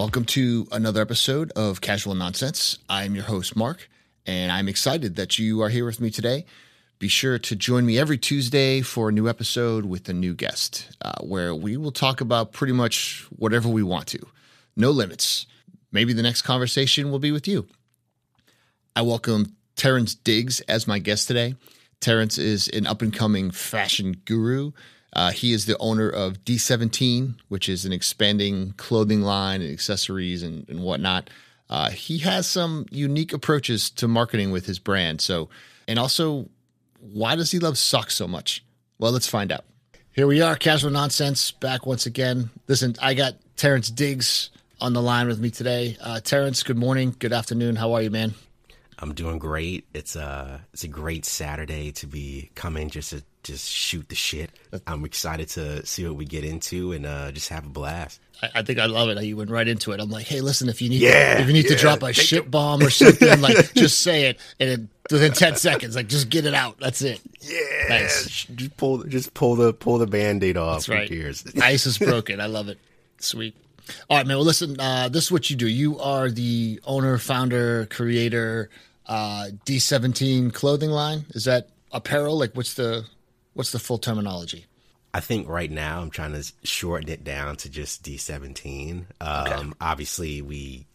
Welcome to another episode of Casual Nonsense. I'm your host, Marc, and I'm excited that you are here with me today. Be sure to join me every Tuesday for a new episode with a new guest, uh, where we will talk about pretty much whatever we want to. No limits. Maybe the next conversation will be with you. I welcome Terrance Diggs as my guest today. Terrance is an up and coming fashion guru. Uh, he is the owner of D17, which is an expanding clothing line and accessories and, and whatnot. Uh, he has some unique approaches to marketing with his brand. So, and also, why does he love socks so much? Well, let's find out. Here we are, casual nonsense, back once again. Listen, I got Terrance Diggs on the line with me today. Uh, Terrance, good morning, good afternoon. How are you, man? I'm doing great. It's a it's a great Saturday to be coming just to just shoot the shit. I'm excited to see what we get into and uh, just have a blast. I, I think I love it how you went right into it. I'm like, hey, listen, if you need Yeah, if you need to drop a shit bomb or something, like just say it, and it, within ten seconds, like just get it out. That's it. Yeah, Nice. just pull just pull the pull the band-aid off. That's right. Cares? Ice is broken. I love it. Sweet. All right, man. Well, listen. Uh, this is what you do. You are the owner, founder, creator, uh, D17 clothing line. Is that apparel? Like, what's the what's the full terminology? I think right now I'm trying to shorten it down to just D17. Um, Obviously, we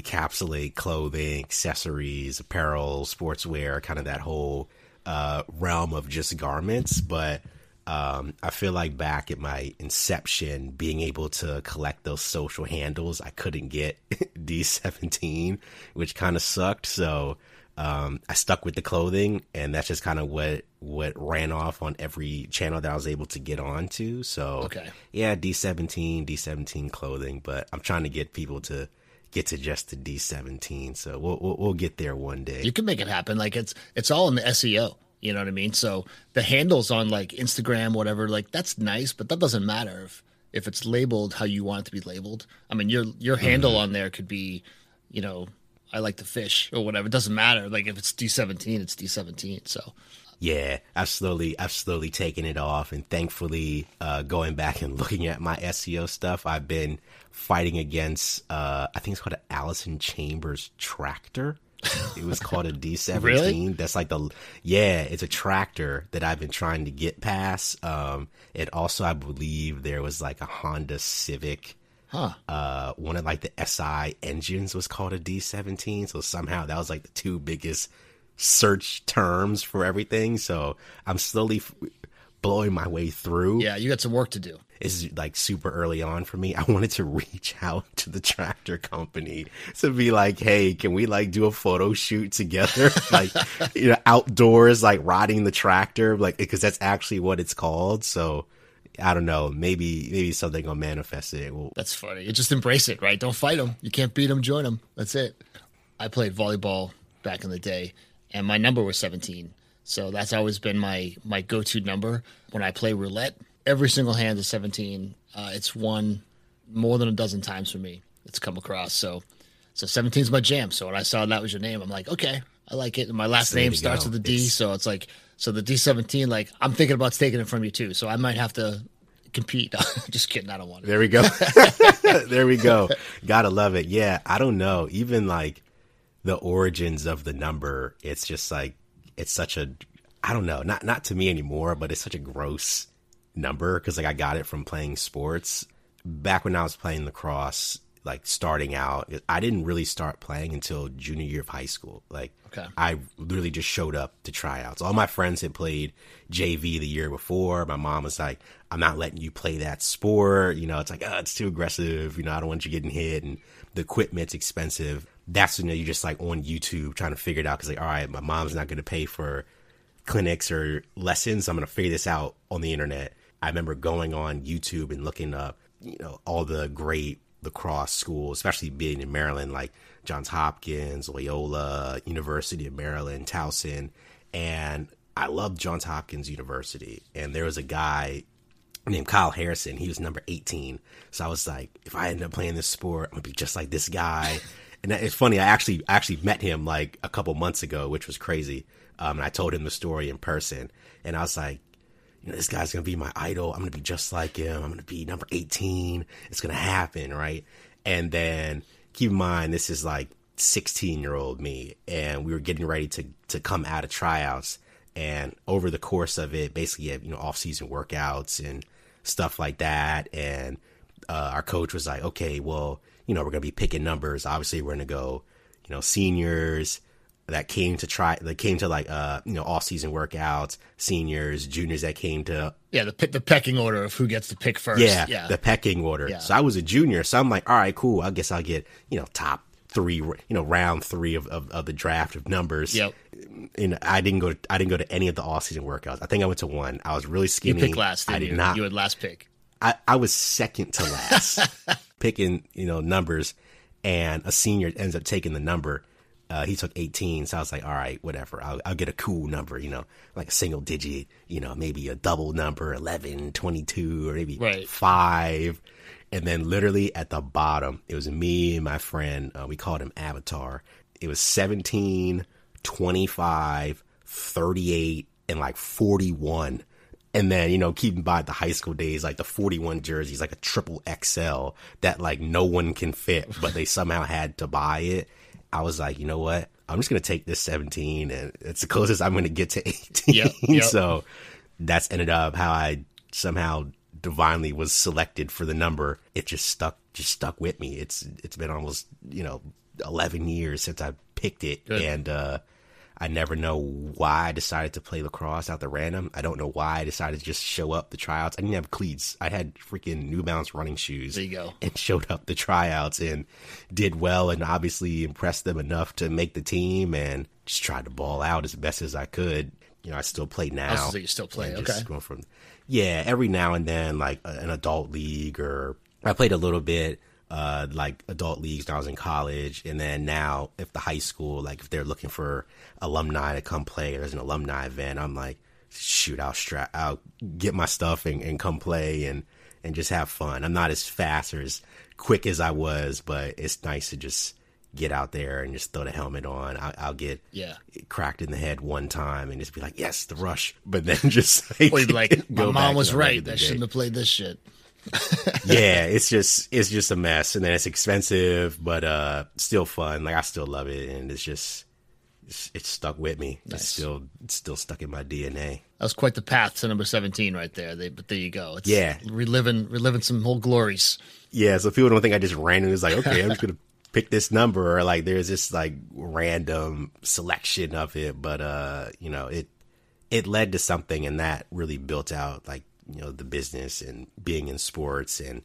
encapsulate clothing, accessories, apparel, sportswear, kind of that whole uh, realm of just garments. But um, I feel like back at my inception, being able to collect those social handles, I couldn't get D17, which kind of sucked. So um, I stuck with the clothing, and that's just kind of what what ran off on every channel that I was able to get onto. So Okay. yeah, D17, D17 clothing, but I'm trying to get people to get to just the D17. So we'll we'll, we'll get there one day. You can make it happen. Like it's it's all in the SEO. You know what I mean? So the handles on like Instagram, whatever, like that's nice, but that doesn't matter if if it's labeled how you want it to be labeled. I mean, your your handle on there could be, you know, I like to fish or whatever. It doesn't matter. Like if it's D17, it's D17. So yeah, I've slowly I've slowly taken it off, and thankfully, uh, going back and looking at my SEO stuff, I've been fighting against uh, I think it's called an Allis-Chalmers tractor. It was called a D17. Really? That's like the yeah, it's a tractor that I've been trying to get past. Um, and also, I believe there was like a Honda Civic. Huh. Uh, one of like the SI engines was called a D17. So somehow that was like the two biggest search terms for everything. So I'm slowly f- blowing my way through. yeah, you got some work to do. It's like super early on for me. I wanted to reach out to the tractor company to be like, hey, can we like do a photo shoot together? like, you know, outdoors, like riding the tractor, like, because that's actually what it's called. So I don't know. Maybe, maybe something will manifest it. Well, That's funny. You just embrace it, right? Don't fight them. You can't beat them, join them. That's it. I played volleyball back in the day, and my number was 17. So that's always been my my go to number when I play roulette. Every single hand is 17. Uh, it's won more than a dozen times for me. It's come across. So so 17 is my jam. So when I saw that was your name, I'm like, okay, I like it. And my last name starts go. with a D, It's- so it's like so the D17. Like I'm thinking about taking it from you too. So I might have to compete. just kidding. I don't want to. There we go. there we go. Gotta love it. Yeah, I don't know. Even like the origins of the number, it's just like it's such a I don't know, not not to me anymore, but it's such a gross number because like I got it from playing sports back when I was playing lacrosse. Like starting out, I didn't really start playing until junior year of high school. Like, Okay. I literally just showed up to tryouts. All my friends had played JV the year before. My mom was like, I'm not letting you play that sport. You know, it's like, oh, it's too aggressive. You know, I don't want you getting hit and the equipment's expensive. That's when you're just like on YouTube trying to figure it out. Cause like, all right, my mom's not going to pay for clinics or lessons. I'm going to figure this out on the internet. I remember going on YouTube and looking up, you know, all the great lacrosse schools, especially being in Maryland, like Johns Hopkins, Loyola, University of Maryland, Towson. And I loved Johns Hopkins University. And there was a guy named Kyle Harrison. He was number 18. So I was like, if I end up playing this sport, I'm gonna be just like this guy. And it's funny. I actually actually met him like a couple months ago, which was crazy. Um, and I told him the story in person, and I was like, you know, this guy's gonna be my idol. I'm gonna be just like him. I'm gonna be number 18. It's gonna happen, right? And then keep in mind, this is like 16 year old me, and we were getting ready to to come out of tryouts. And over the course of it, basically, you know, off season workouts and stuff like that. And uh, our coach was like, okay, well, you know, we're gonna be picking numbers. Obviously, we're gonna go, you know, seniors that came to try that came to like uh you know off season workouts, seniors, juniors that came to yeah the the pecking order of who gets to pick first. Yeah, yeah. the pecking order. Yeah. So I was a junior, so I'm like, all right, cool. I guess I'll get you know top three, you know, round three of, of, of the draft of numbers. Yep. And I didn't go. To, I didn't go to any of the off season workouts. I think I went to one. I was really You skinny. picked last. I did you? not. You had last pick. I, I was second to last picking, you know, numbers and a senior ends up taking the number. Uh, he took 18. So I was like, all right, whatever. I'll, I'll get a cool number, you know, like a single digit, you know, maybe a double number, 11, 22, or maybe Right. five. And then literally at the bottom, it was me and my friend. Uh, we called him Avatar. It was 17, 25, 38, and like 41. And then, you know, keeping by the high school days, like the 41 jerseys, like a triple XL that like no one can fit, but they somehow had to buy it. I was like, you know what? I'm just going to take this 17 and it's the closest I'm going to get to 18. Yep, yep. so that's ended up how I somehow divinely was selected for the number. It just stuck, just stuck with me. It's, it's been almost, you know, 11 years since I picked it. Good. And, uh, I never know why I decided to play lacrosse out the random. I don't know why I decided to just show up the tryouts. I didn't have cleats. I had freaking New Balance running shoes. There you go. And showed up the tryouts and did well and obviously impressed them enough to make the team and just tried to ball out as best as I could. You know, I still play now. Oh, so you still play, just okay. going from, yeah, every now and then, like an adult league or I played a little bit uh, like adult leagues when I was in college, and then now if the high school, like if they're looking for alumni to come play, there's an alumni event, I'm like, shoot, I'll strap, I'll get my stuff and, and come play and and just have fun. I'm not as fast or as quick as I was, but it's nice to just get out there and just throw the helmet on. I, I'll get Yeah. cracked in the head one time and just be like, yes, the rush, but then just like, Or be like, my mom was right. That shouldn't have played this shit. yeah, it's just it's just a mess, and then it's expensive, but uh, still fun. Like I still love it, and it's just it's, it's stuck with me. Nice. It's still it's still stuck in my DNA. That was quite the path to number seventeen right there. They, but there you go. It's Yeah. reliving reliving some old glories. Yeah, so people don't think I just randomly was like, okay, I'm just gonna pick this number, or like there's this like random selection of it, but uh, you know, it it led to something, and that really built out like you know the business and being in sports and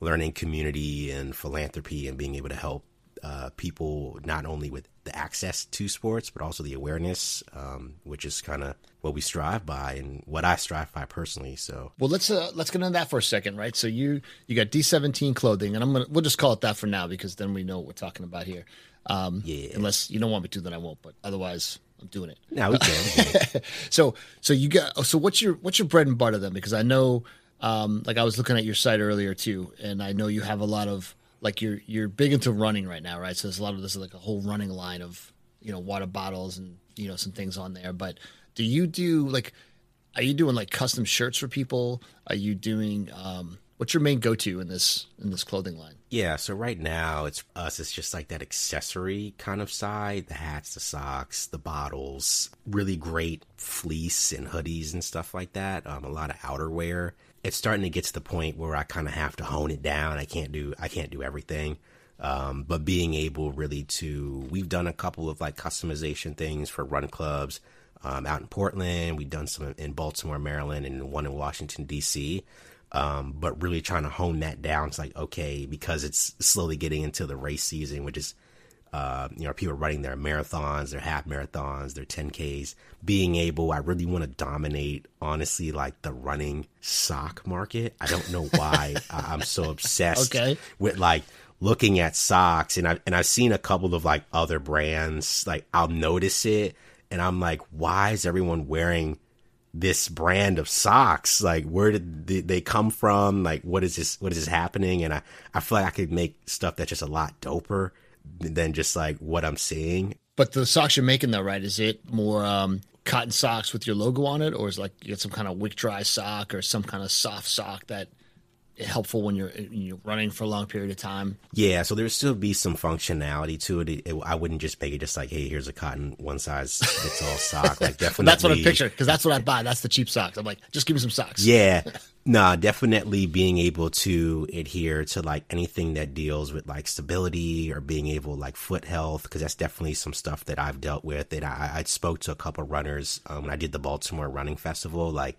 learning community and philanthropy and being able to help uh, people not only with the access to sports but also the awareness, um, which is kind of what we strive by and what I strive by personally. So Well, let's uh, let's get into that for a second, right? So you you got D seventeen clothing, and I'm gonna we'll just call it that for now because then we know what we're talking about here. Um, Yeah. Unless you don't want me to, then I won't. But otherwise, I'm doing it. now we can. we can. So so you got so what's your what's your bread and butter then? Because I know, um, like I was looking at your site earlier too, and I know you have a lot of like you're you're big into running right now, right? So there's a lot of this like a whole running line of you know water bottles and you know some things on there. But do you do like are you doing like custom shirts for people? Are you doing um, what's your main go to in this in this clothing line? Yeah, so right now it's us. It's just like that accessory kind of side: the hats, the socks, the bottles. Really great fleece and hoodies and stuff like that. Um, a lot of outerwear. It's starting to get to the point where I kind of have to hone it down. I can't do I can't do everything. Um, but being able really to, we've done a couple of like customization things for run clubs um, out in Portland. We've done some in Baltimore, Maryland, and one in Washington D.C um, but really trying to hone that down. It's like, okay, because it's slowly getting into the race season, which is, uh, you know, people running their marathons, their half marathons, their 10Ks, being able, I really want to dominate, honestly, like the running sock market. I don't know why I'm so obsessed Okay. with like looking at socks and I and I've seen a couple of like other brands like I'll notice it and I'm like why is everyone wearing this brand of socks like where did they- come from? Like what is this what is this happening? And I I feel like I could make stuff that's just a lot doper than just like what I'm seeing. But the socks you're making though, right? Is it more um, cotton socks with your logo on it, or is it like you get some kind of wick dry sock or some kind of soft sock that helpful when you're you're running for a long period of time. Yeah, so there'd still be some functionality to it. It, it. I wouldn't just make it just like, hey, here's a cotton one size fits all sock. Like definitely, that's what I picture because that's what I buy. That's the cheap socks. I'm like, just give me some socks. Yeah, nah, definitely being able to adhere to like anything that deals with like stability or being able like foot health because that's definitely some stuff that I've dealt with. And I, I spoke to a couple runners um, when I did the Baltimore Running Festival, like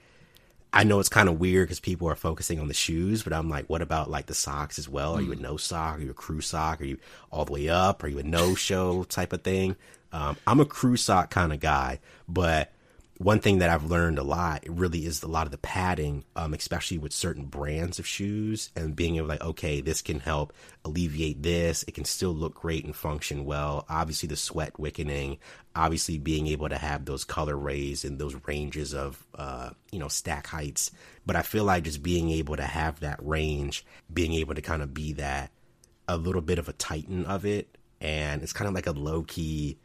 I know it's kind of weird because people are focusing on the shoes, but I'm like, what about like the socks as well? Are you a no sock? Are you a crew sock? Are you all the way up? Are you a no show type of thing? Um, I'm a crew sock kind of guy, but one thing that I've learned a lot really is a lot of the padding, um, especially with certain brands of shoes and being able like, okay, this can help alleviate this. It can still look great and function well. Obviously the sweat wickening, obviously being able to have those colorways and those ranges of, uh, you know, stack heights. But I feel like just being able to have that range, being able to kind of be that a little bit of a titan of it. And it's kind of like a low key,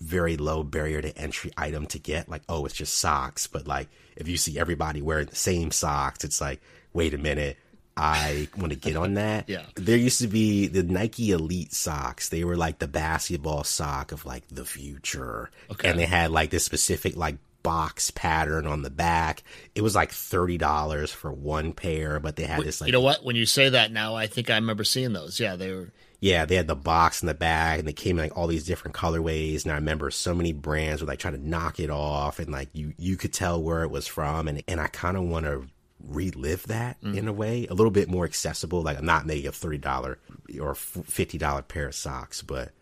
very low barrier to entry item to get. Like, oh, it's just socks. But like, if you see everybody wearing the same socks, it's like, wait a minute. I want to get on that. Yeah. There used to be the Nike Elite socks. They were like the basketball sock of like the future. Okay. And they had like this specific like box pattern on the back. It was like $30 for one pair, but they had this like you know what? When you say that now, I think I remember seeing those. Yeah, they were. Yeah, they had the box in the back and they came in like all these different colorways. And I remember so many brands were like trying to knock it off and like you, you could tell where it was from. And, and I kind of want to relive that mm. in a way, a little bit more accessible. Like I'm not making a $30 or $50 pair of socks, but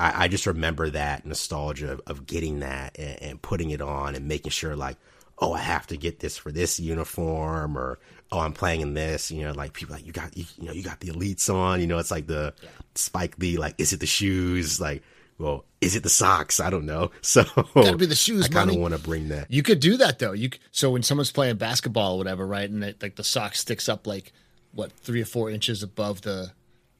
I, I just remember that nostalgia of, of getting that and, and putting it on and making sure like, oh, I have to get this for this uniform or, oh, I'm playing in this, you know, like people like, you got, you, you know, you got the elites on, you know, it's like the Spike Lee, like, is it the shoes? Like, well, is it the socks? I don't know. So Gotta be the shoes, I kind of want to bring that. You could do that though. You so when someone's playing basketball or whatever, right, and it, like the sock sticks up like what three or four inches above the,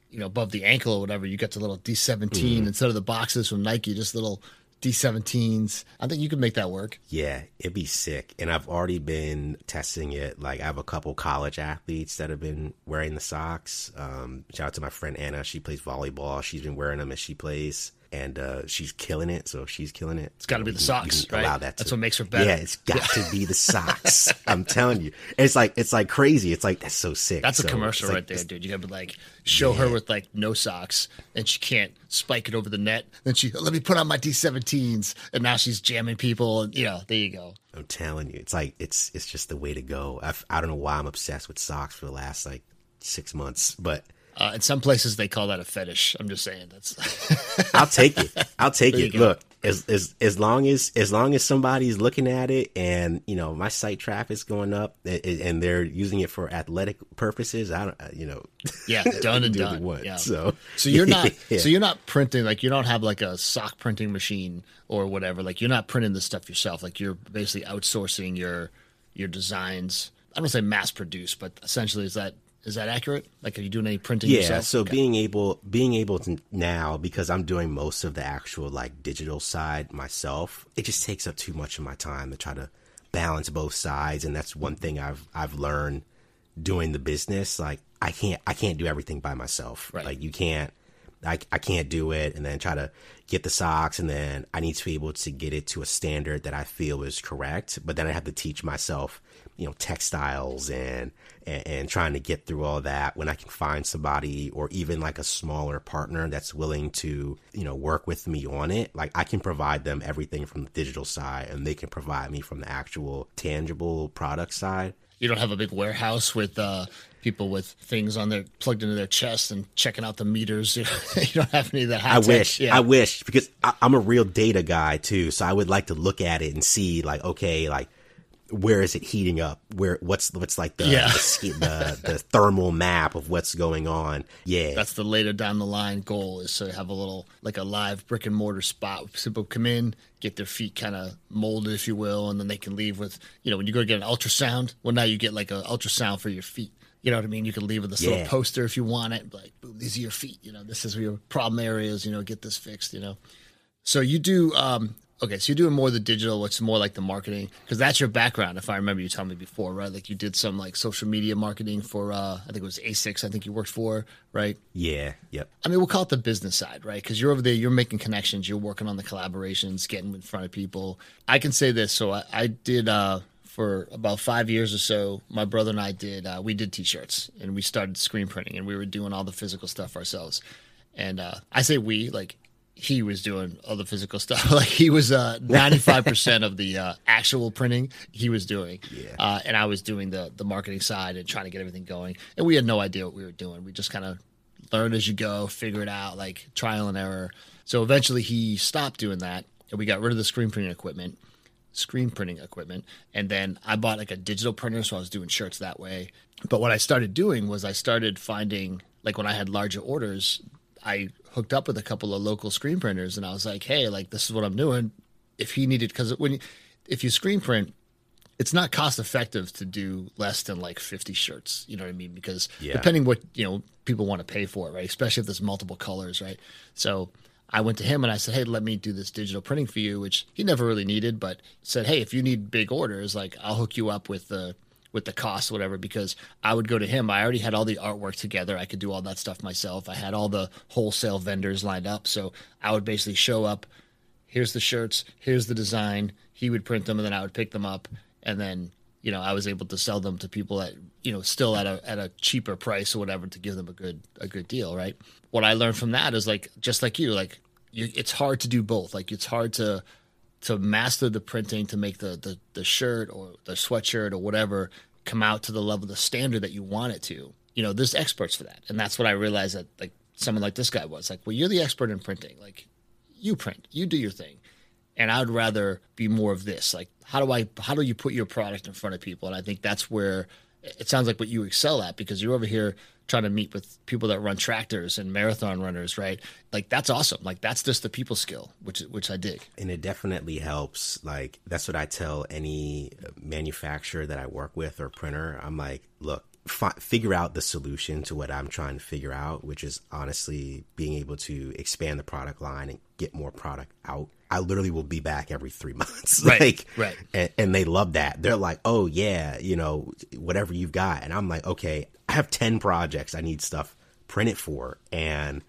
you know, above the ankle or whatever, you get the little D seventeen mm. instead of the boxes from Nike, just little D seventeens. I think you could make that work. Yeah, it'd be sick. And I've already been testing it. Like I have a couple college athletes that have been wearing the socks. Um, shout out to my friend Anna. She plays volleyball. She's been wearing them as she plays. And uh, she's killing it, so she's killing it. It's got to be the socks, right? Allow that That's what makes her better. Yeah, it's got to be the socks. I'm telling you, it's like it's like crazy. It's like that's so sick. That's a commercial it's like- right there, dude. You gotta be like, show her with like no socks, and she can't spike it over the net. Then she let me put on my D17s, and now she's jamming people. And you know, there you go. I'm telling you, it's like it's it's just the way to go. I've, I don't know why I'm obsessed with socks for the last like six months, but Uh, in some places, they call that a fetish. I'm just saying that's. I'll take it. I'll take it. go. Look, as as as long as as long as somebody's looking at it, and you know my site traffic's going up, and, and they're using it for athletic purposes, I don't, you know, Yeah, done and do done. want. Yeah. So So you're not. Yeah. So you're not printing like you don't have like a sock printing machine or whatever. Like you're not printing the stuff yourself. Like you're basically outsourcing your your designs. I don't say mass produce, but essentially is that is that accurate? Like are you doing any printing yeah yourself? so Okay. being able being able to now because i'm doing most of the actual like digital side myself it just takes up too much of my time to try to balance both sides and that's one thing i've i've learned doing the business like i can't i can't do everything by myself Right. like you can't I, I can't do it and then try to get the socks and then I need to be able to get it to a standard that I feel is correct. But then I have to teach myself, you know, textiles and, and, and trying to get through all that when I can find somebody or even like a smaller partner that's willing to, you know, work with me on it. Like I can provide them everything from the digital side and they can provide me from the actual tangible product side. you don't have a big warehouse with uh, people with things on their plugged into their chest and checking out the meters. you don't have any of that. I wish. I wish because I, I'm a real data guy too. So I would like to look at it and see like, okay, like where is it heating up? Where what's what's like the Yeah. the, the the thermal map of what's going on? Yeah, That's the later down the line goal is to have a little like a live brick and mortar spot. where People come in, get their feet kind of molded, if you will, and then they can leave with you know when you go to get an ultrasound. Well, now you get like an ultrasound for your feet. You know what I mean? You can leave with this little Yeah. poster if you want it. Like, boom, these are your feet. You know, this is your problem areas. You know, get this fixed. You know. So you do um, Okay, so you're doing more of the digital, what's more like the marketing, because that's your background. If I remember you telling me before, right? Like you did some like social media marketing for, uh, I think it was Asics. I think you worked for, right? Yeah. Yep. I mean, we'll call it the business side, right? Because you're over there, you're making connections, you're working on the collaborations, getting in front of people. I can say this. So I, I did uh, for about five years or so. My brother and I did uh, we did t-shirts and we started screen printing and we were doing all the physical stuff ourselves. And uh, I say we like he was doing all the physical stuff. like he was uh, 95% of the uh, actual printing he was doing. Yeah. Uh, and I was doing the, the marketing side and trying to get everything going. And we had no idea what we were doing. We just kind of learn as you go, figure it out, like trial and error. So eventually he stopped doing that and we got rid of the screen printing equipment, screen printing equipment. And then I bought like a digital printer. So I was doing shirts that way. But what I started doing was I started finding, like when I had larger orders, I hooked up with a couple of local screen printers and I was like, hey, like this is what I'm doing. If he needed, because when if you screen print, it's not cost effective to do less than like 50 shirts. You know what I mean? Because Yeah. depending what you know people want to pay for it, right? Especially if there's multiple colors, right? So I went to him and I said, hey, let me do this digital printing for you, which he never really needed, but said, hey, if you need big orders, like I'll hook you up with the with the cost, whatever, because I would go to him. I already had all the artwork together. I could do all that stuff myself. I had all the wholesale vendors lined up. So I would basically show up, here's the shirts, here's the design. He would print them and then I would pick them up. And then, you know, I was able to sell them to people at, you know, still at a, at a cheaper price or whatever to give them a good, a good deal. Right. What I learned from that is like, just like you, like you, it's hard to do both. Like it's hard to, to master the printing to make the, the, the shirt or the sweatshirt or whatever come out to the level, the standard that you want it to. You know, there's experts for that. And that's what I realized that like someone like this guy was like, well, you're the expert in printing. Like you print, you do your thing. And I would rather be more of this. Like, how do I, how do you put your product in front of people? And I think that's where it sounds like what you excel at because you're over here trying to meet with people that run tractors and marathon runners, right? Like that's awesome. Like that's just the people skill, which which I dig. and it definitely helps like that's what i tell any manufacturer that i work with or printer i'm like look fi- figure out the solution to what i'm trying to figure out which is honestly being able to expand the product line and get more product out i literally will be back every three months Right, like right. and, and they love that they're like oh yeah you know whatever you've got and i'm like okay i have 10 projects i need stuff printed for and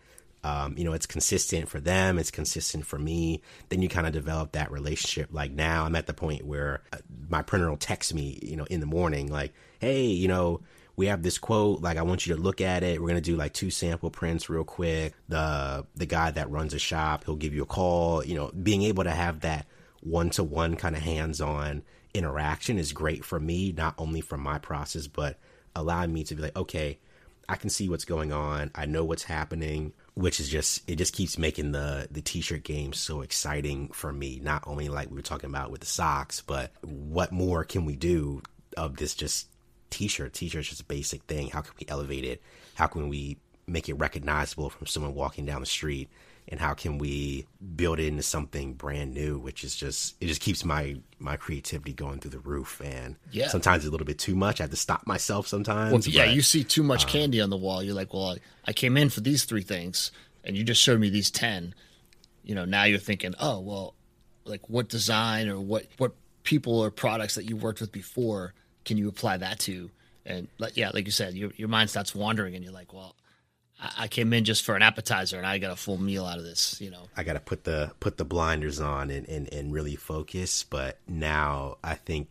um, you know, it's consistent for them, it's consistent for me. Then you kind of develop that relationship. Like now, I'm at the point where uh, my printer will text me, you know, in the morning, like, hey, you know, we have this quote. Like, I want you to look at it. We're gonna do like two sample prints real quick. The the guy that runs a shop, he'll give you a call. You know, being able to have that one to one kind of hands on interaction is great for me, not only for my process, but allowing me to be like, okay, I can see what's going on. I know what's happening, which is just it just keeps making the the t-shirt game so exciting for me. Not only like we were talking about with the socks, but what more can we do of this just t-shirt? T-shirt's just a basic thing. How can we elevate it? How can we make it recognizable from someone walking down the street? And how can we build it into something brand new, which is just it just keeps my my creativity going through the roof. And Yeah. sometimes it's a little bit too much. I have to stop myself sometimes. Well, yeah, but- you see too much um, candy on the wall. You're like, well, I, I came in for these three things, and you just showed me these ten. You know, now you're thinking, oh, well, like what design or what what people or products that you worked with before can you apply that to? And like, yeah, like you said, your your mind starts wandering, and you're like, well, I, I came in just for an appetizer, and I got a full meal out of this. You know, I got to put the put the blinders on and, and, and really focus. But now I think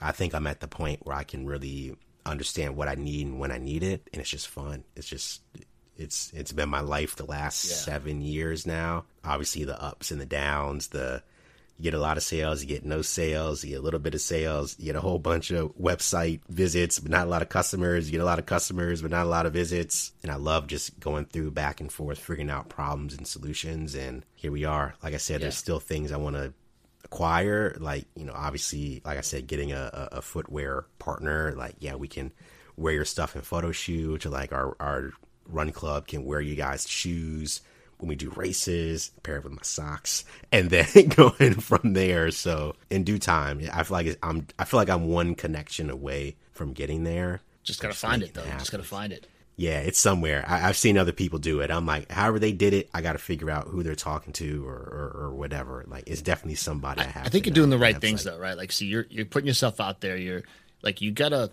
I think I'm at the point where I can really understand what I need and when I need it, and it's just fun. It's just it's it's been my life the last Yeah. seven years now. Obviously the ups and the downs, the you get a lot of sales, you get no sales, you get a little bit of sales, you get a whole bunch of website visits, but not a lot of customers. You get a lot of customers, but not a lot of visits. And I love just going through back and forth, figuring out problems and solutions. And here we are. Like I said, there's still things I want to acquire. Like, you know, obviously, like I said, getting a, a, a footwear partner, like, yeah, we can wear your stuff in photo shoot, or like our, our run club can wear you guys' shoes when we do races, pair it with my socks, and then going from there. So in due time, I feel like I'm I feel like I'm one connection away from getting there. just gotta find it though. You just gotta find it. Yeah, it's somewhere. I, have seen other people do it. I'm like, however they did it, I got to figure out who they're talking to or, or, or whatever. Like, it's definitely somebody I, I have. I think you're doing the right things though, right? Like, see, you're you're putting yourself out there. You're like, you gotta.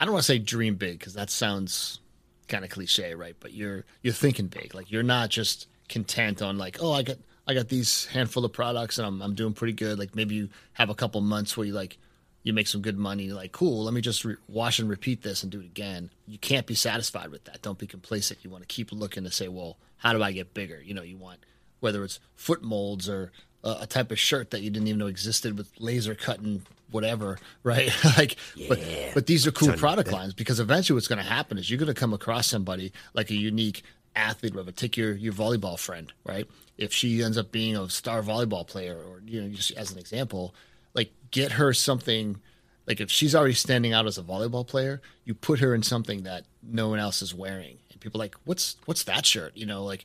I don't want to say dream big because that sounds kind of cliche, right? But you're you're thinking big. Like, you're not just content on like, oh, I got I got these handful of products and I'm I'm doing pretty good. Like, maybe you have a couple months where you like you make some good money. You're like, cool, let me just re- wash and repeat this and do it again. You can't be satisfied with that. Don't be complacent. You want to keep looking to say, well, how do I get bigger? You know, you want whether it's foot molds or a, a type of shirt that you didn't even know existed with laser cutting whatever, right? like, yeah. but but these are cool product lines because eventually what's going to happen is you're going to come across somebody like a unique athlete, whatever. Take your your volleyball friend, right? If she ends up being a star volleyball player, or you know, just as an example, like get her something like if she's already standing out as a volleyball player, you put her in something that no one else is wearing. And people like, what's what's that shirt? You know, like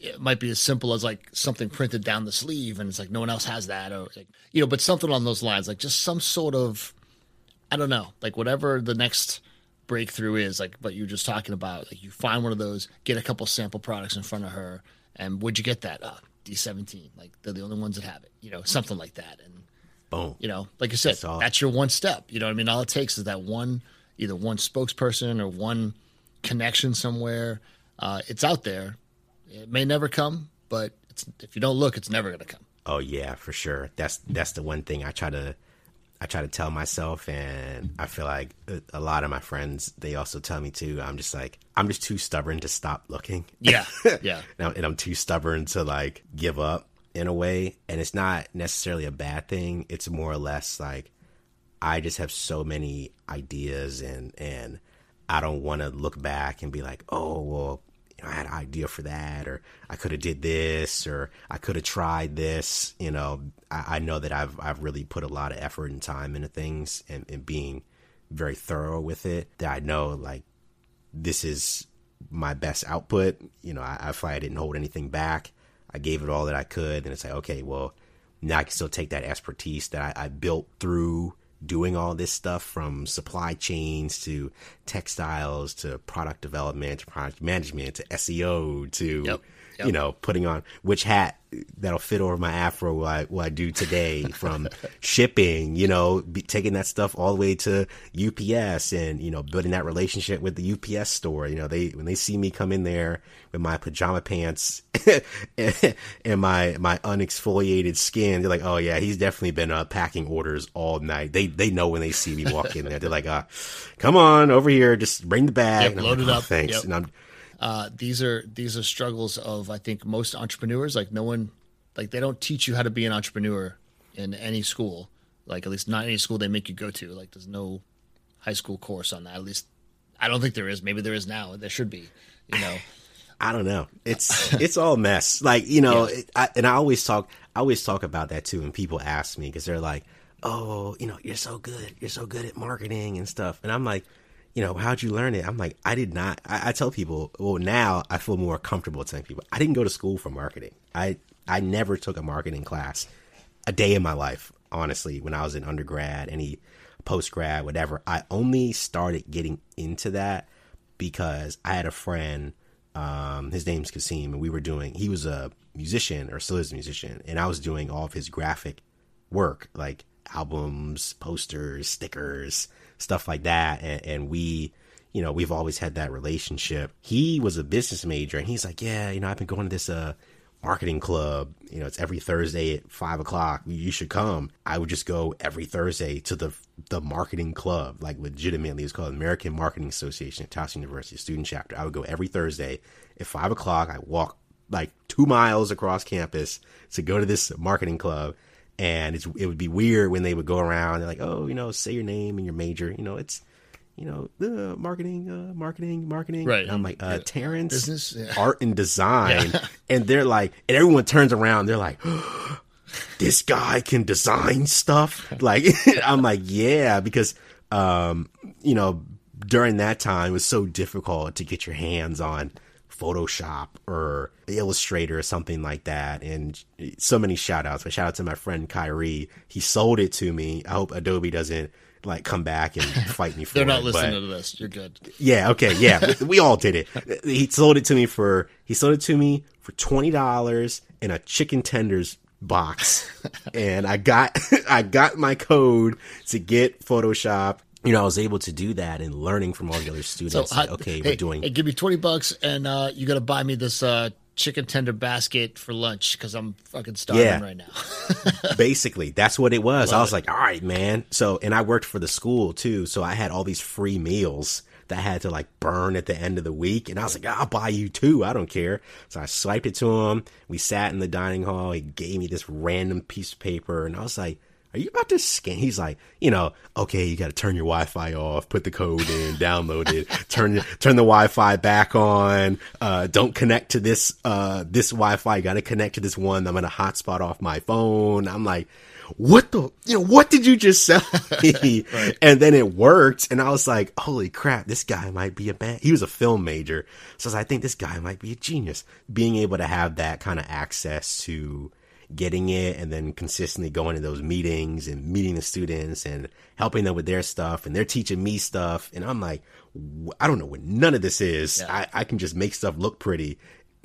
it might be as simple as like something printed down the sleeve and it's like no one else has that or like you know, but something on those lines, like just some sort of I don't know, like whatever the next breakthrough is, like what you're just talking about. Like you find one of those, get a couple sample products in front of her, and would you get that? Uh, D17, like they're the only ones that have it, you know, something like that. And Boom. You know, like I said, that's, that's your one step. You know what I mean? All it takes is that one, either one spokesperson or one connection somewhere. Uh, it's out there. It may never come, but if you don't look, it's never going to come. Oh yeah, for sure. That's that's the one thing I try to I try to tell myself, and I feel like uh, a lot of my friends they also tell me too. I'm just like I'm just too stubborn to stop looking. Yeah, yeah. and I'm too stubborn to like give up in a way, and it's not necessarily a bad thing. It's more or less like I just have so many ideas, and and I don't want to look back and be like, oh well, I had an idea for that, or I could have did this, or I could have tried this. You know, I, I, know that I've I've really put a lot of effort and time into things, and, and being very thorough with it. That I know like this is my best output. You know, I, I feel I didn't hold anything back. I gave it all that I could, and it's like, okay, well, now I can still take that expertise that I, I built through doing all this stuff from supply chains to textiles to product development to product management to SEO to yep yep. you know, putting on which hat that'll fit over my afro will I, will I do today from shipping, you know, be, taking that stuff all the way to UPS and, you know, building that relationship with the UPS store. You know, they, when they see me come in there with my pajama pants and my, my unexfoliated skin, they're like, oh yeah, he's definitely been uh, packing orders all night. They, they know when they see me walk in there, they're like, uh, come on over here, just bring the bag. Yep, load like, it oh, up. Thanks. Yep. And I'm, uh, these are these are struggles of I think most entrepreneurs. Like no one, like they don't teach you how to be an entrepreneur in any school. Like at least not any school they make you go to. Like there's no high school course on that. At least I don't think there is. Maybe there is now. There should be. You know. I don't know. It's it's all mess. Like you know, yeah. it, I, and I always talk. I always talk about that too. And people ask me because they're like, "Oh, you know, you're so good. You're so good at marketing and stuff." And I'm like, you know, how'd you learn it? I'm like, I did not. I, I, tell people, well, now I feel more comfortable telling people, I didn't go to school for marketing. I I never took a marketing class a day in my life. Honestly, when I was in undergrad, any post grad, whatever, I only started getting into that because I had a friend. Um, his name's Kasim, and we were doing. He was a musician, or still is a musician, and I was doing all of his graphic work, like albums, posters, stickers stuff like that. And, and we, you know, we've always had that relationship. He was a business major and he's like, yeah, you know, I've been going to this, uh, marketing club. You know, it's every Thursday at five o'clock. You should come. I would just go every Thursday to the the marketing club, like legitimately, it's called American Marketing Association at Towson University student chapter. I would go every Thursday at five o'clock. I walk like two miles across campus to go to this marketing club and it would be weird when they would go around. They're like, oh, you know, say your name and your major. You know, it's you know, uh, marketing, uh, marketing, marketing. Right. And I'm like, uh, yeah. Terrance, business, yeah. art and design. Yeah. and they're like, and everyone turns around. They're like, oh, this guy can design stuff. Like, I'm like, yeah, because, um, you know, during that time it was so difficult to get your hands on Photoshop or Illustrator or something like that. And so many shout outs. But shout out to my friend Kyrie. He sold it to me. I hope Adobe doesn't like come back and fight me for it They're not it, listening but- to this. You're good. yeah, okay, yeah. we all did it. He sold it to me for he sold it to me for twenty dollars in a chicken tenders box. and I got I got my code to get Photoshop. You know, I was able to do that and learning from all the other So students. like, uh, okay, hey, we're doing Hey, give me twenty bucks, and uh, you got to buy me this uh, chicken tender basket for lunch because I'm fucking starving Yeah. right now. basically that's what it was. I Love was like, all right, man. So, and I worked for the school too, so I had all these free meals that I had to like burn at the end of the week, and I was like, I'll buy you two. I don't care. So I swiped it to him. We sat in the dining hall. He gave me this random piece of paper, and I was like. Are you about to scan? He's like, you know, okay, you got to turn your Wi-Fi off, put the code in, download it, turn turn the Wi-Fi back on. Uh, don't connect to this uh this Wi-Fi. You got to connect to this one. I'm gonna hotspot off my phone. I'm like, what the, you know, what did you just sell me? And then it worked, and I was like, holy crap, this guy might be a man. He was a film major, so I, was like, I think this guy might be a genius. Being able to have that kind of access to getting it and then consistently going to those meetings and meeting the students and helping them with their stuff and they're teaching me stuff. And i'm like i don't know what none of this is. Yeah. I, I can just make stuff look pretty.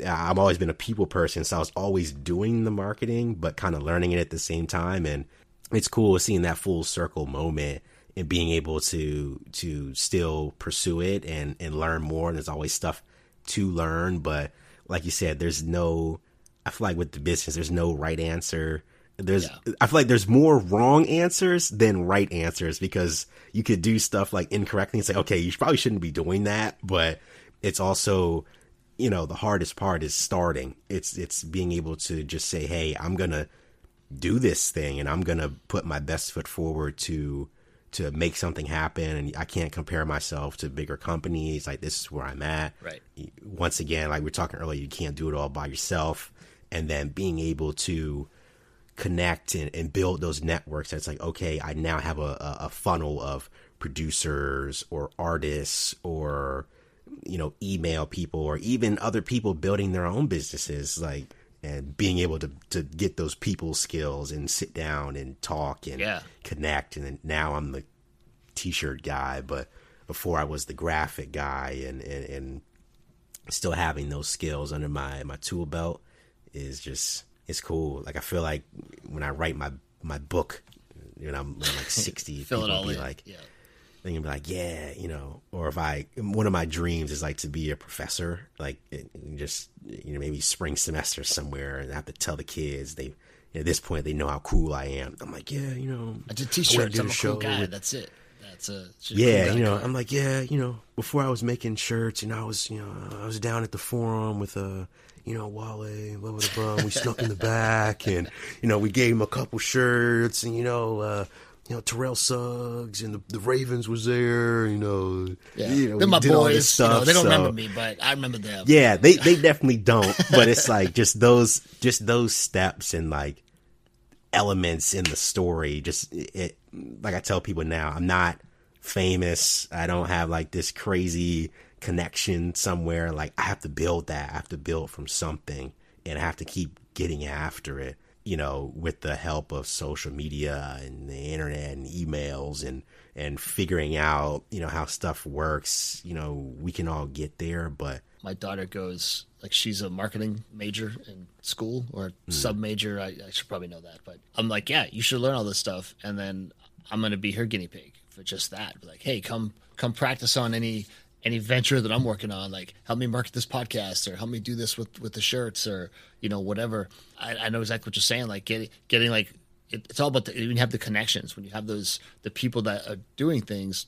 Uh, i've always been a people person so i was always doing the marketing but kind of learning it at the same time. And it's cool seeing that full circle moment and being able to to still pursue it and and learn more. And there's always stuff to learn but like you said there's no i feel like with the business there's no right answer there's i feel like there's more wrong answers than right answers because you could do stuff like incorrectly and say okay you probably shouldn't be doing that but it's also you know the hardest part is starting it's it's being able to just say hey i'm gonna do this thing and I'm going to put my best foot forward to to make something happen and I can't compare myself to bigger companies like this is where I'm at. Right. Once again, like we are talking earlier, you can't do it all by yourself and then being able to connect and, and build those networks that's like okay i now have a, a, funnel of producers or artists or you know email people or even other people building their own businesses like and being able to to get those people skills and sit down and talk and Yeah. connect and then now i'm the t-shirt guy but before i was the graphic guy and and, and still having those skills under my my tool belt is just it's cool like i feel like when i write my my book you know i'm, when I'm like 60 Fill it people all be in. like yeah. they're gonna be like, yeah, you know, or if I, one of my dreams is like to be a professor, like it, just, you know, maybe spring semester somewhere and I have to tell the kids they, at this point, they know how cool I am. I'm like, yeah, you know, I did I t-shirts. went to I'm a the cool show guy. with- That's it. That's a it's yeah, cool you know. I'm like, yeah, you know, before I was making shirts, and I was, you know, I was down at the forum with a, you know, Wale, blah blah blah. We snuck in the back, and you know, we gave him a couple shirts, and you know, uh, you know, Terrell Suggs and the, the Ravens was there, you know, yeah. you know, They're my did all this boys. you know, they don't so- remember me, but I remember them. yeah, they they definitely don't. But it's like just those just those steps and like elements in the story. Just it, like I tell people now, I'm not famous. I don't have like this crazy connection somewhere. Like I have to build that. I have to build from something, and I have to keep getting after it. You know, with the help of social media and the internet and emails and and figuring out you know how stuff works. You know, we can all get there, but my daughter goes like she's a marketing major in school or Hmm. sub major. I, I should probably know that, but I'm like, yeah, you should learn all this stuff, and then I'm gonna be her guinea pig for just that. Like, hey, come come practice on any any venture that I'm working on. Like, help me market this podcast, or help me do this with with the shirts, or you know whatever. I, I know exactly what you're saying. Like getting getting like it, it's all about the, when you have the connections when you have those the people that are doing things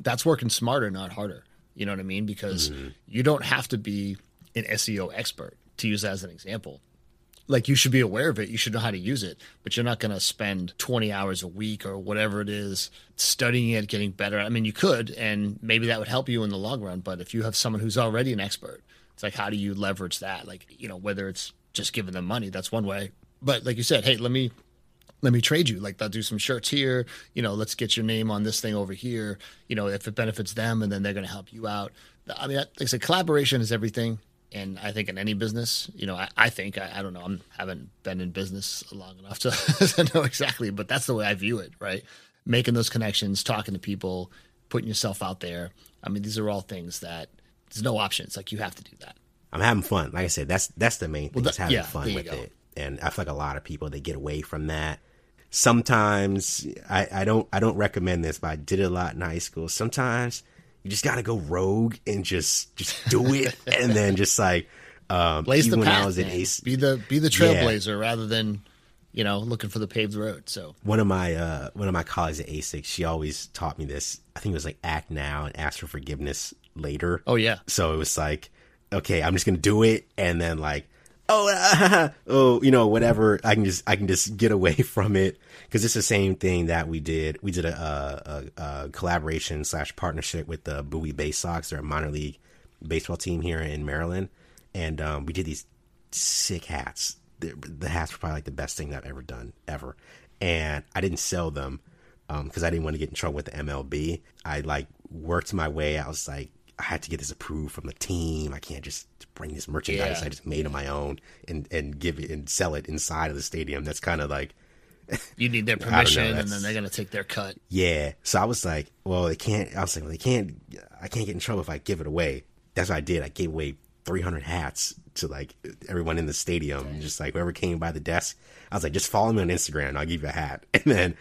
that's working smarter, not harder. You know what I mean? Because mm-hmm. you don't have to be an SEO expert to use that as an example. Like you should be aware of it, you should know how to use it, but you're not going to spend 20 hours a week or whatever it is studying it, getting better. I mean, you could, and maybe that would help you in the long run. But if you have someone who's already an expert, it's like, how do you leverage that? Like, you know, whether it's just giving them money, that's one way. But like you said, hey, let me let me trade you. Like they'll do some shirts here. You know, let's get your name on this thing over here. You know, if it benefits them, and then they're going to help you out. I mean, like I said, collaboration is everything. And I think in any business, you know, I, I think I, I don't know, I haven't been in business long enough to, to know exactly, but that's the way I view it, right? Making those connections, talking to people, putting yourself out there. I mean, these are all things that there's no options. Like you have to do that. I'm having fun. Like I said, that's that's the main thing. Well, is having yeah, fun with go. it. And I feel like a lot of people they get away from that. Sometimes I, I don't I don't recommend this, but I did it a lot in high school. Sometimes you just gotta go rogue and just just do it, and then just like um, Blaze even the when path. I was at man. Ace, Be the be the Yeah. trailblazer rather than, you know, looking for the paved road. So one of my uh one of my colleagues at ASIC, she always taught me this. I think it was like act now and ask for forgiveness later. Oh yeah. So it was like, okay, I'm just gonna do it, and then like, oh, oh, you know, whatever. I can just I can just get away from it because it's the same thing that we did. We did a, a, a collaboration slash partnership with the Bowie Baysox. They're a minor league baseball team here in Maryland, and um, we did these sick hats. The, the hats were probably like the best thing I've ever done ever, and I didn't sell them because I didn't want to get in trouble with the MLB. I like worked my way. I was like, I had to get this approved from the team. I can't just bring this merchandise Yeah. I just made on my own and and give it and sell it inside of the stadium. That's kind of like You need their know, permission, and then they're gonna take their cut. yeah. So I was like, well, they can't. I was like, well, they can't. I can't get in trouble if I give it away. That's what I did. I gave away 300 hats to like everyone in the stadium. Just like whoever came by the desk, I was like, just follow me on Instagram. and I'll give you a hat. And then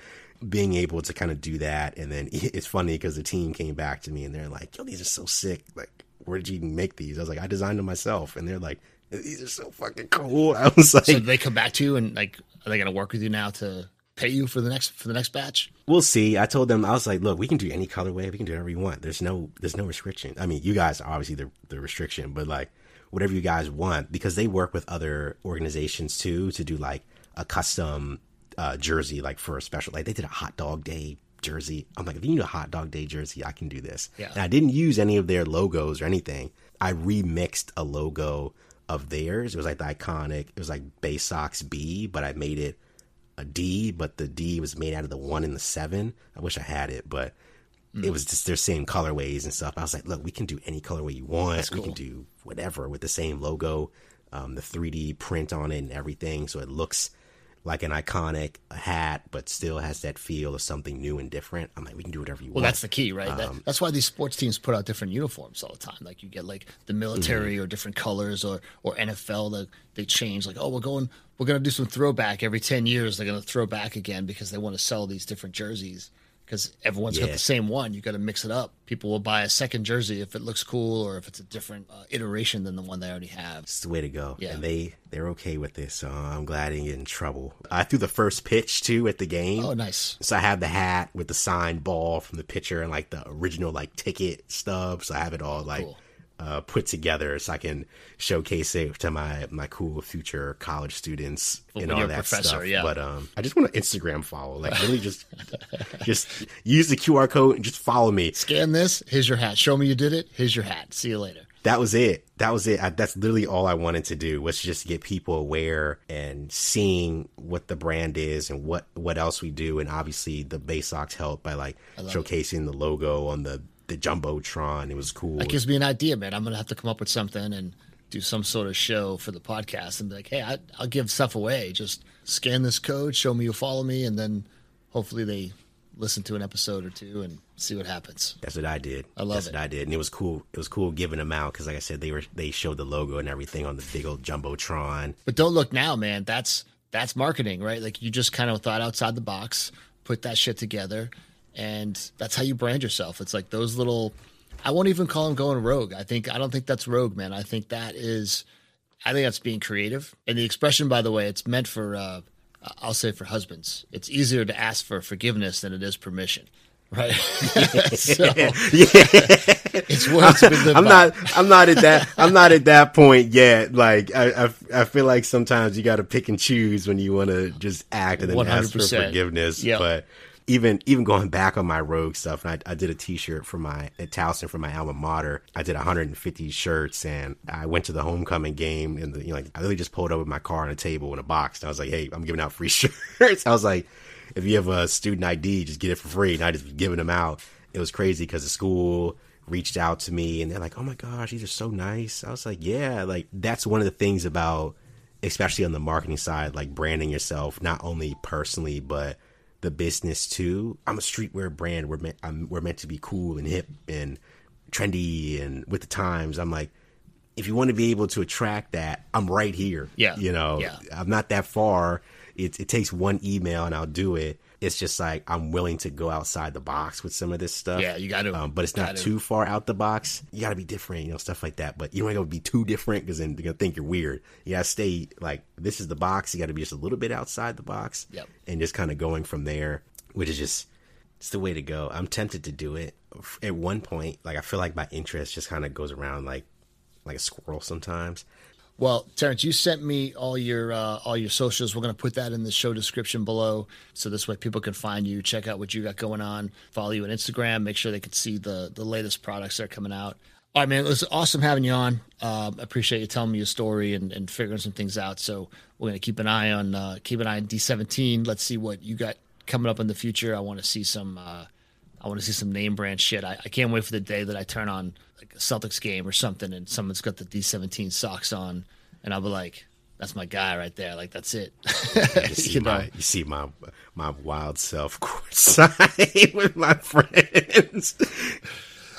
being able to kind of do that, and then it's funny because the team came back to me and they're like, yo, these are so sick. Like, where did you make these? I was like, I designed them myself, and they're like. These are so fucking cool. I was like, So they come back to you and like, are they gonna work with you now to pay you for the next for the next batch? We'll see. I told them I was like, look, we can do any colorway. We can do whatever you want. There's no there's no restriction. I mean, you guys are obviously the the restriction, but like whatever you guys want because they work with other organizations too to do like a custom uh, jersey like for a special like they did a hot dog day jersey. I'm like, if you need a hot dog day jersey, I can do this. Yeah. And I didn't use any of their logos or anything. I remixed a logo of theirs. It was like the iconic. It was like Baysox B, but I made it a D, but the D was made out of the one and the seven. I wish I had it, but it was just their same colorways and stuff. I was like, look, we can do any colorway you want. We can do whatever with the same logo, um, the 3D print on it and everything. So it looks like an iconic hat, but still has that feel of something new and different. I'm like, we can do whatever you Well, want. Well, that's the key, right? that, Um, that's why these sports teams put out different uniforms all the time. Like you get like the military Mm-hmm. or different colors, or or NFL that they change. Like, oh, we're going, we're gonna do some throwback every ten years. They're gonna throw back again because they want to sell these different jerseys. Because everyone's got the same one, you got to mix it up. People will buy a second jersey if it looks cool or if it's a different uh, iteration than the one they already have. It's the way to go. Yeah. And they they're okay with this. So I'm glad I didn't get in trouble. I threw the first pitch too at the game. Oh, nice. So I have the hat with the signed ball from the pitcher and like the original like ticket stub. So I have it all like Cool. Uh, put together so I can showcase it to my my cool future college students Well, and all that stuff. yeah. But um, I just want to Instagram follow. Like really just just use the QR code and just follow me. Scan this. Here's your hat. Show me you did it. Here's your hat. See you later. that was it. That was it. I, that's literally all I wanted to do was just get people aware and seeing what the brand is and what what else we do. And obviously, the Baysox helped by like showcasing the logo on the the jumbotron. It was cool. That gives me an idea, man. I'm gonna have to come up with something and do some sort of show for the podcast and be like, hey, I, I'll give stuff away. Just scan this code, show me you follow me, and then hopefully they listen to an episode or two and see what happens. That's what I did. I love That's it. what I did, and it was cool. It was cool giving them out because, like I said, they were they showed the logo and everything on the big old jumbotron. But don't look now, man. That's that's marketing, right? Like you just kind of thought outside the box, put that shit together, and that's how you brand yourself. It's like those little. I won't even call them going rogue. I think I don't think that's rogue, man. I think that is. I think that's being creative. And the expression, by the way, it's meant for. Uh, I'll say for husbands. It's easier to ask for forgiveness than it is permission, right? so it's the I'm not. I'm not at that. I'm not at that point yet. Like I, I, I feel like sometimes you got to pick and choose when you want to just act and then ask for forgiveness. Yep. But even even going back on my rogue stuff, and I, I did a T-shirt for my at Towson for my alma mater. I did 150 shirts, and I went to the homecoming game, and the, you know, like I literally just pulled up with my car on a table in a box. And I was like, "Hey, I'm giving out free shirts." I was like, "If you have a student ID, just get it for free." And I just giving them out. It was crazy because the school reached out to me and they're like, "Oh my gosh, these are so nice." I was like, "Yeah, like that's one of the things about especially on the marketing side, like branding yourself not only personally but the business too. I'm a streetwear brand. We're meant I'm, we're meant to be cool and hip and trendy and with the times. I'm like, if you want to be able to attract that, I'm right here. Yeah. you know, Yeah. I'm not that far. It, it takes one email and I'll do it. It's just like I'm willing to go outside the box with some of this stuff. Yeah, you gotta. Um, but it's not Gotta. too far out the box. You got to be different, you know, stuff like that. But you don't want to be too different because then they're gonna think you're weird. You got to stay like this is the box. You got to be just a little bit outside the box. Yep. And just kind of going from there, which is just it's the way to go. I'm tempted to do it. At one point, like I feel like my interest just kind of goes around like like a squirrel sometimes. Well, Terrance, you sent me all your uh, all your socials. We're going to put that in the show description below, so this way people can find you, check out what you got going on, follow you on Instagram, make sure they can see the the latest products that are coming out. All right, man, it was awesome having you on. I appreciate you telling me your story and, and figuring some things out. So we're going to keep an eye on uh, keep an eye on D17. Let's see what you got coming up in the future. I want to see some. I want to see some name brand shit. I, I can't wait for the day that I turn on like a Celtics game or something and someone's got the D17 socks on, and I'll be like, "That's my guy right there. Like that's it." You see You know? my you see my my wild self courtside with my friends.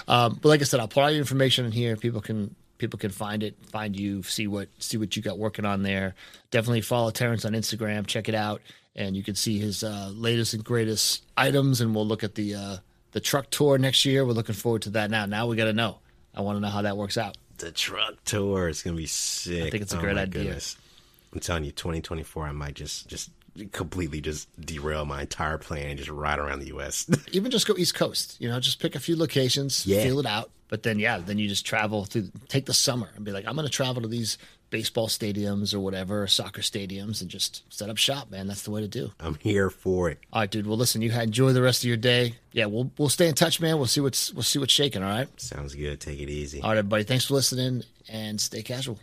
Um, but like I said, I'll put all your information in here. People can people can find it, find you, see what see what you got working on there. Definitely follow Terrance on Instagram. Check it out, and you can see his uh, latest and greatest items. And we'll look at the uh, the truck tour next year. We're looking forward to that. Now, now we got to know. I want to know how that works out. The truck tour is gonna be sick. I think it's a Oh great idea. goodness. I'm telling you, 2024, I might just just completely just derail my entire plan and just ride around the U.S. Even just go East Coast. You know, just pick a few locations, Yeah. feel it out. But then, yeah, then you just travel through. Take the summer and be like, I'm going to travel to these baseball stadiums or whatever, soccer stadiums, and just set up shop. Man, that's the way to do. I'm here for it. All right, dude. Well, listen, you enjoy the rest of your day. Yeah, we'll we'll stay in touch, man. We'll see what's we'll see what's shaking. All right. Sounds good. Take it easy. All right, everybody. Thanks for listening and stay casual.